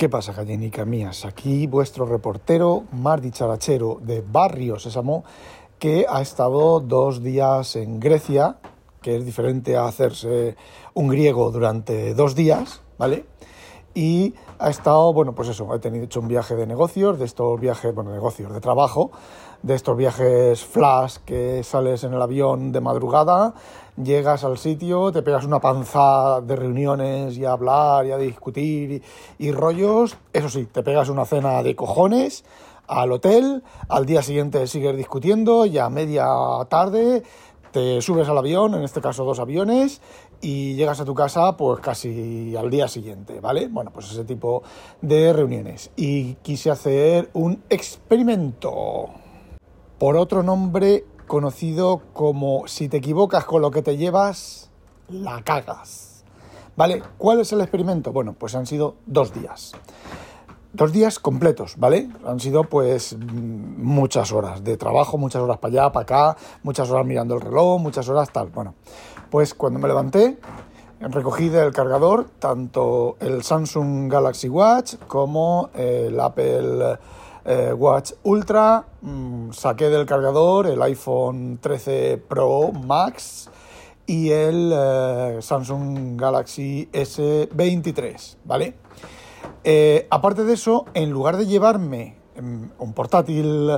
¿Qué pasa, gallinicas mías? Aquí vuestro reportero Mardi Charachero de Barrio Sésamo, que ha estado dos días en Grecia, que es diferente a hacerse un griego durante dos días, ¿vale? Y ha estado, bueno, pues eso, he tenido hecho un viaje de negocios, de estos viajes, bueno, negocios, de trabajo, de estos viajes flash que sales en el avión de madrugada, llegas al sitio, te pegas una panza de reuniones y a hablar y a discutir y, rollos, eso sí, te pegas una cena de cojones al hotel, al día siguiente sigues discutiendo y a media tarde te subes al avión, en este caso dos aviones, y llegas a tu casa pues casi al día siguiente, ¿vale? Bueno, pues ese tipo de reuniones. Y quise hacer un experimento por otro nombre conocido como si te equivocas con lo que te llevas, la cagas. ¿Vale? ¿Cuál es el experimento? Bueno, pues han sido dos días. Dos días completos, ¿vale? Han sido pues muchas horas de trabajo, muchas horas para allá, para acá, muchas horas mirando el reloj, muchas horas tal. Bueno, pues cuando me levanté, recogí del cargador tanto el Samsung Galaxy Watch como el Apple eh, Watch Ultra, mm, saqué del cargador el iPhone 13 Pro Max y el eh, Samsung Galaxy S23, ¿vale? Eh, aparte de eso, en lugar de llevarme mm, un portátil,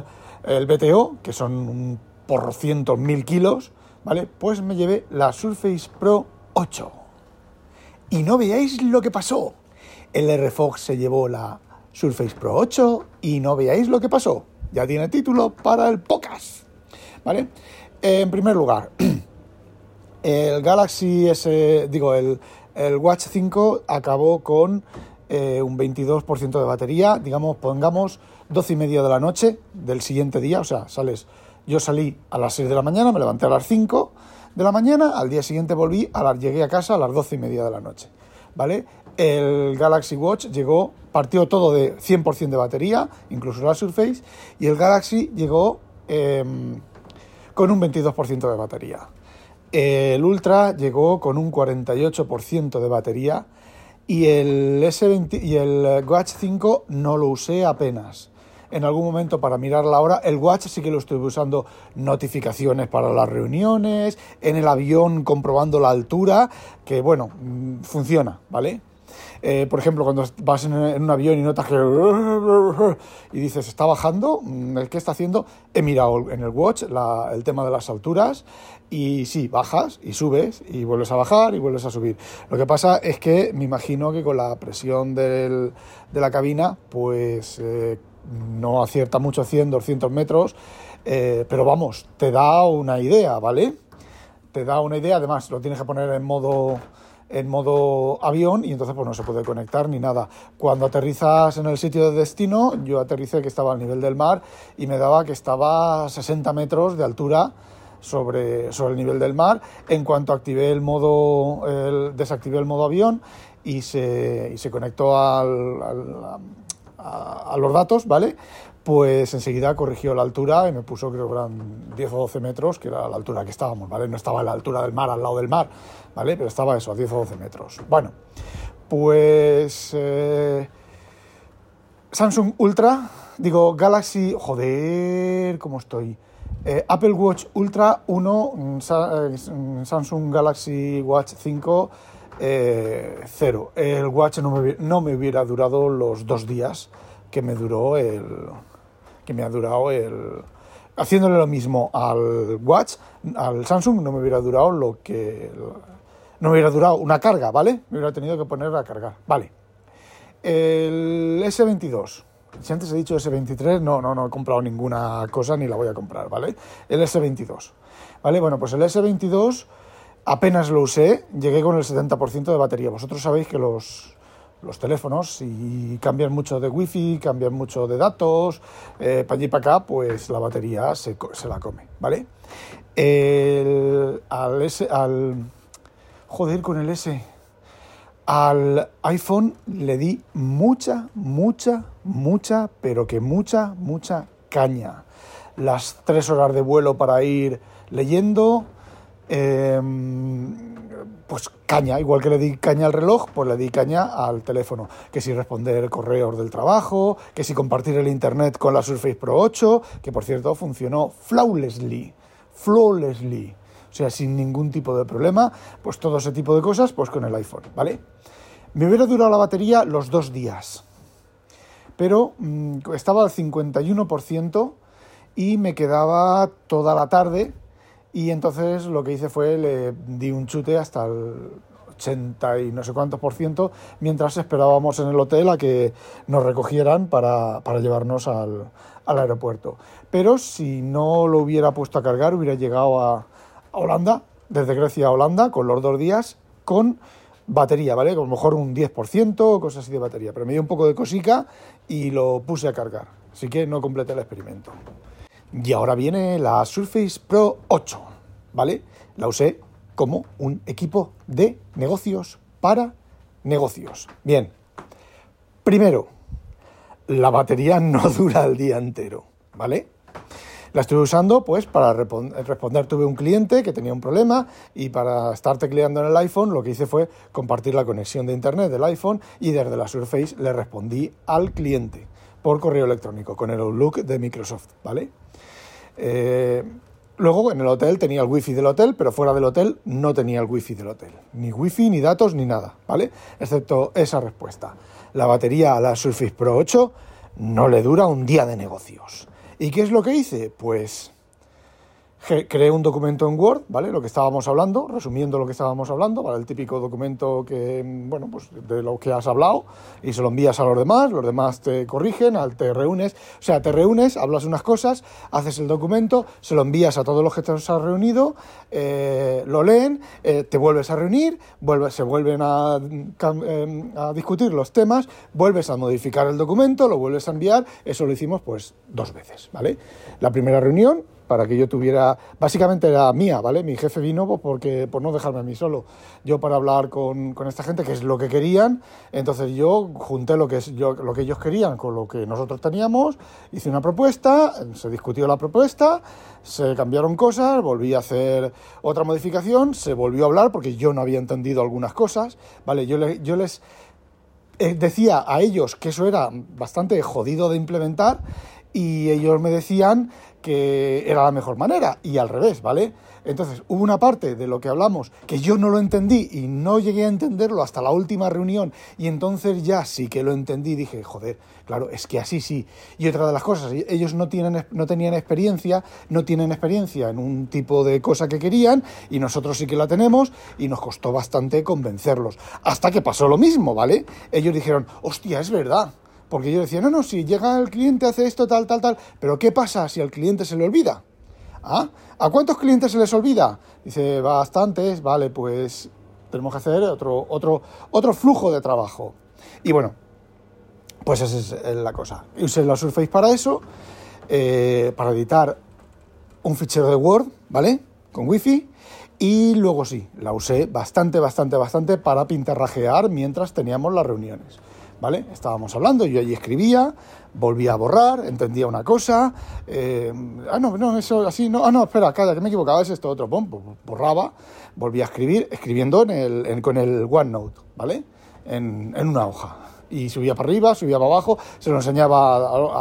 el BTO, que son un por cientos mil kilos, ¿vale? Pues me llevé la Surface Pro 8. Y no veáis lo que pasó. El RFox se llevó la Surface Pro 8 y no veáis lo que pasó. Ya tiene título para el podcast. ¿Vale? En primer lugar, el Galaxy S, digo, el, Watch 5 acabó con eh, un 22% de batería, digamos, pongamos 12 y media de la noche del siguiente día, o sea, sales, yo salí a las 6 de la mañana, me levanté a las 5 de la mañana, al día siguiente volví, a la, llegué a casa a las 12 y media de la noche, ¿vale? El Galaxy Watch llegó partió todo de 100% de batería, incluso la Surface, y el Galaxy llegó em, con un 22% de batería. El Ultra llegó con un 48% de batería y el, S20, y el Watch 5 no lo usé apenas. En algún momento para mirar la hora, el Watch sí que lo estuve usando notificaciones para las reuniones, en el avión comprobando la altura, que bueno, mm, funciona, ¿vale? Eh, por ejemplo, cuando vas en, un avión y notas que... y dices, ¿está bajando? Mm, ¿Qué está haciendo? He mirado en el watch el tema de las alturas y sí, bajas y subes y vuelves a bajar y vuelves a subir. Lo que pasa es que me imagino que con la presión de la cabina, pues eh, no acierta mucho 100, 200 metros, eh, pero vamos, te da una idea, ¿vale? Te da una idea, además lo tienes que poner en modo en modo avión y entonces pues no se puede conectar ni nada. Cuando aterrizas en el sitio de destino, yo aterricé que estaba al nivel del mar y me daba que estaba a 60 metros de altura sobre, sobre el nivel del mar. En cuanto activé el modo, el, desactivé el modo avión y se, y se conectó al, a, a, los datos, ¿vale? Pues enseguida corrigió la altura y me puso, creo que eran 10 o 12 metros, que era la altura que estábamos, ¿vale? No estaba a la altura del mar, al lado del mar, ¿vale? Pero estaba eso, a 10 o 12 metros. Bueno, pues... Eh, Samsung Ultra, digo Galaxy, joder, ¿cómo estoy? Eh, Apple Watch Ultra 1, mm, mm, Samsung Galaxy Watch 5, 0. Eh, el watch no me, no me hubiera durado los dos días que me duró el, que me ha durado el... Haciéndole lo mismo al Watch, al Samsung, no me hubiera durado lo que... No me hubiera durado una carga, ¿vale? Me hubiera tenido que poner a cargar, vale. El S22. Si antes he dicho S23, no, no, no he comprado ninguna cosa ni la voy a comprar, ¿vale? El S22. ¿Vale? Bueno, pues el S22 apenas lo usé, llegué con el 70% de batería. Vosotros sabéis que los, los teléfonos y cambian mucho de wifi, cambian mucho de datos, eh, para allí para acá, pues la batería se, se la come, ¿vale? El, al S, al, joder, con el S, al iPhone le di mucha, mucha, mucha, pero que mucha, mucha caña. Las tres horas de vuelo para ir leyendo, Em, pues caña, igual que le di caña al reloj, pues le di caña al teléfono. Que si responder correos del trabajo, que si compartir el internet con la Surface Pro 8, que por cierto funcionó flawlessly, flawlessly. O sea, sin ningún tipo de problema, pues todo ese tipo de cosas, pues con el iPhone, ¿vale? Me hubiera durado la batería los dos días, pero mm, estaba al 51% y me quedaba toda la tarde y entonces lo que hice fue le di un chute hasta el 80 y no sé cuántos por ciento mientras esperábamos en el hotel a que nos recogieran para, para llevarnos al, aeropuerto. Pero si no lo hubiera puesto a cargar, hubiera llegado a, a Holanda, desde Grecia a Holanda, con los dos días, con batería, ¿vale? A lo mejor un 10% o cosas así de batería. Pero me dio un poco de cosica y lo puse a cargar. Así que no completé el experimento. Y ahora viene la Surface Pro 8, ¿vale? La usé como un equipo de negocios para negocios. Bien, primero, la batería no dura el día entero, ¿vale? La estuve usando pues para responder. Tuve un cliente que tenía un problema y para estar tecleando en el iPhone lo que hice fue compartir la conexión de internet del iPhone y desde la Surface le respondí al cliente por correo electrónico con el Outlook de Microsoft, ¿vale? Eh, luego en el hotel tenía el wifi del hotel, pero fuera del hotel no tenía el wifi del hotel. Ni wifi, ni datos, ni nada, ¿vale? Excepto esa respuesta. La batería a la Surface Pro 8 no le dura un día de negocios. ¿Y qué es lo que hice? Pues creé un documento en Word, ¿vale? Lo que estábamos hablando, resumiendo lo que estábamos hablando, para el típico documento que, bueno, pues de lo que has hablado y se lo envías a los demás, los demás te corrigen, te reúnes, o sea, te reúnes, hablas unas cosas, haces el documento, se lo envías a todos los que te has reunido, eh, lo leen, eh, te vuelves a reunir, se vuelven a, eh, a discutir los temas, vuelves a modificar el documento, lo vuelves a enviar, eso lo hicimos pues dos veces, ¿vale? La primera reunión para que yo tuviera, básicamente era mía, ¿vale? Mi jefe vino pues, porque, por no dejarme a mí solo, yo para hablar con, esta gente, que es lo que querían, entonces yo junté lo que, yo, lo que ellos querían con lo que nosotros teníamos, hice una propuesta, se discutió la propuesta, se cambiaron cosas, volví a hacer otra modificación, se volvió a hablar porque yo no había entendido algunas cosas, ¿vale? Yo, yo les eh, decía a ellos que eso era bastante jodido de implementar y ellos me decían que era la mejor manera y al revés, ¿vale? Entonces hubo una parte de lo que hablamos que yo no lo entendí y no llegué a entenderlo hasta la última reunión y entonces ya sí que lo entendí y dije, joder, claro, es que así sí. Y otra de las cosas, ellos no, tienen, no tenían experiencia, no tienen experiencia en un tipo de cosa que querían y nosotros sí que la tenemos y nos costó bastante convencerlos. Hasta que pasó lo mismo, ¿vale? Ellos dijeron, hostia, es verdad porque yo decía, no, no, si llega el cliente, hace esto, tal, tal, tal, pero ¿qué pasa si al cliente se le olvida? ¿Ah? ¿A cuántos clientes se les olvida? Dice, bastantes, vale, pues tenemos que hacer otro, otro, otro flujo de trabajo. Y bueno, pues esa es la cosa. Usé la Surface para eso, eh, para editar un fichero de Word, ¿vale? Con Wi-Fi. Y luego sí, la usé bastante, bastante, bastante para pintarrajear mientras teníamos las reuniones. ¿Vale? Estábamos hablando, yo allí escribía, volvía a borrar, entendía una cosa, eh, ah, no, no, eso así, no, ah, no, espera, calla, que me equivocaba, es esto otro, pum, borraba, volvía a escribir, escribiendo en el, con el OneNote, ¿vale? En, en una hoja y subía para arriba, subía para abajo, se lo enseñaba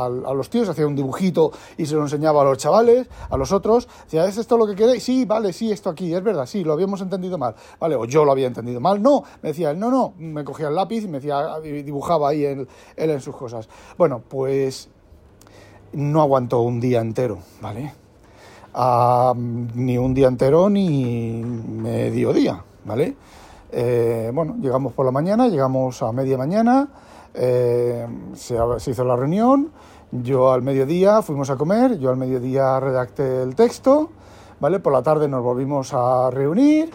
a, los tíos, hacía un dibujito y se lo enseñaba a los chavales, a los otros, decía, ¿es esto lo que queréis? Sí, vale, sí, esto aquí, es verdad, sí, lo habíamos entendido mal, vale, o yo lo había entendido mal, no, me decía, no, no, me cogía el lápiz y me decía, dibujaba ahí él, en sus cosas. Bueno, pues no aguantó un día entero, ¿vale? Ah, ni un día entero ni medio día, ¿vale? Eh, bueno, llegamos por la mañana, llegamos a media mañana, eh, se, hizo la reunión, yo al mediodía fuimos a comer, yo al mediodía redacté el texto, ¿vale? Por la tarde nos volvimos a reunir,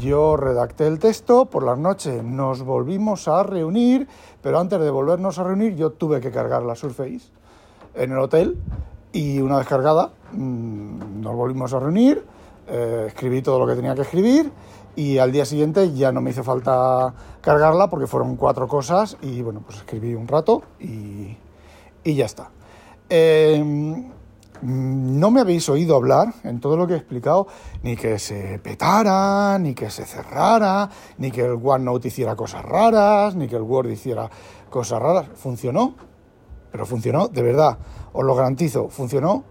yo redacté el texto, por la noche nos volvimos a reunir, pero antes de volvernos a reunir yo tuve que cargar la Surface en el hotel y una vez cargada mm, nos volvimos a reunir, eh, escribí todo lo que tenía que escribir y al día siguiente ya no me hizo falta cargarla porque fueron cuatro cosas y bueno, pues escribí un rato y, y ya está. Em, no me habéis oído hablar en todo lo que he explicado, ni que se petara, ni que se cerrara, ni que el OneNote hiciera cosas raras, ni que el Word hiciera cosas raras. Funcionó, pero funcionó de verdad, os lo garantizo, funcionó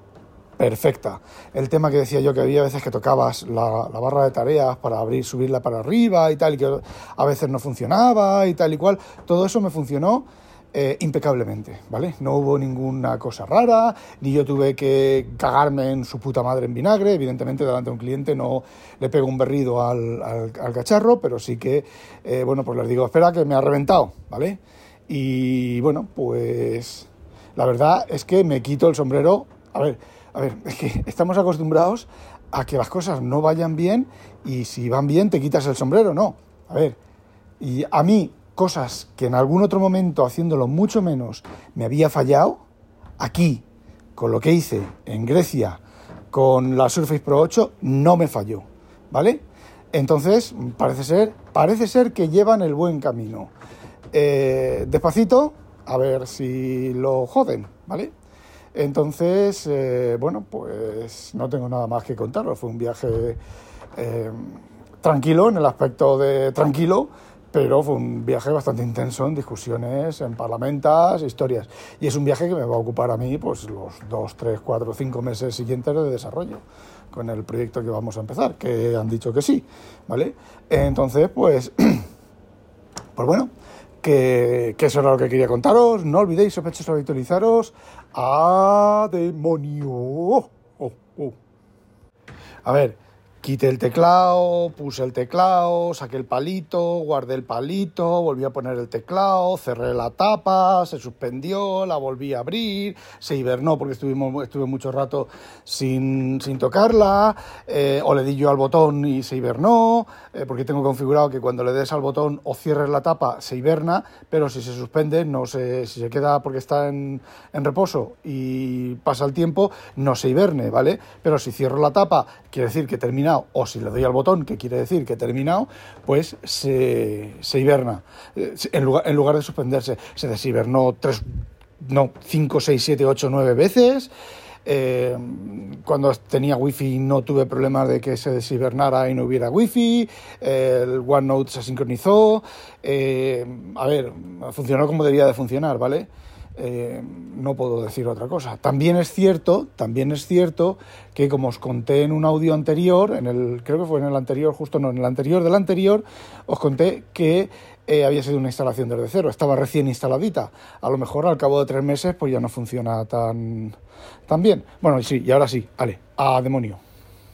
perfecta. El tema que decía yo que había veces que tocabas la, la, barra de tareas para abrir, subirla para arriba y tal, y que a veces no funcionaba y tal y cual, todo eso me funcionó eh, impecablemente, ¿vale? No hubo ninguna cosa rara, ni yo tuve que cagarme en su puta madre en vinagre, evidentemente delante de un cliente no le pego un berrido al, cacharro, pero sí que, eh, bueno, pues les digo, espera que me ha reventado, ¿vale? Y bueno, pues la verdad es que me quito el sombrero, a ver, a ver, es que estamos acostumbrados a que las cosas no vayan bien y si van bien te quitas el sombrero, no. A ver, y a mí cosas que en algún otro momento, haciéndolo mucho menos, me había fallado, aquí, con lo que hice en Grecia, con la Surface Pro 8, no me falló, ¿vale? Entonces, parece ser, parece ser que llevan el buen camino. Eh, despacito, a ver si lo joden, ¿vale? Entonces, eh, bueno, pues no tengo nada más que contaros. Fue un viaje eh, tranquilo, en el aspecto de tranquilo, pero fue un viaje bastante intenso en discusiones, en parlamentas, historias. Y es un viaje que me va a ocupar a mí pues los dos, tres, cuatro, cinco meses siguientes de desarrollo con el proyecto que vamos a empezar, que han dicho que sí, ¿vale? Entonces, pues, pues bueno, que, eso era lo que quería contaros. No olvidéis, sospechosos, habitualizaros. ¡A demonio! Oh, oh. A ver, Quité el teclado, puse el teclado, saqué el palito, guardé el palito, volví a poner el teclado, cerré la tapa, se suspendió, la volví a abrir, se hibernó porque estuvimos, estuve mucho rato sin, sin tocarla, eh, o le di yo al botón y se hibernó, eh, porque tengo configurado que cuando le des al botón o cierres la tapa se hiberna, pero si se suspende, no se, si se queda porque está en, en reposo y pasa el tiempo, no se hiberne, ¿vale? Pero si cierro la tapa, quiere decir que termina o si le doy al botón, que quiere decir que he terminado, pues se, hiberna. Eh, en lugar, en lugar de suspenderse, se deshibernó tres, no, 5, 6, 7, 8, 9 veces. Eh, cuando tenía wifi no tuve problemas de que se deshibernara y no hubiera wifi. el OneNote se sincronizó. Eh, a ver, funcionó como debía de funcionar, ¿vale? Eh, no puedo decir otra cosa. También es cierto, también es cierto que como os conté en un audio anterior, en el, creo que fue en el anterior, justo no, en el anterior del anterior, os conté que eh, había sido una instalación desde cero, estaba recién instaladita. A lo mejor al cabo de tres meses pues ya no funciona tan, tan bien. Bueno, sí, y ahora sí, vale, a demonio.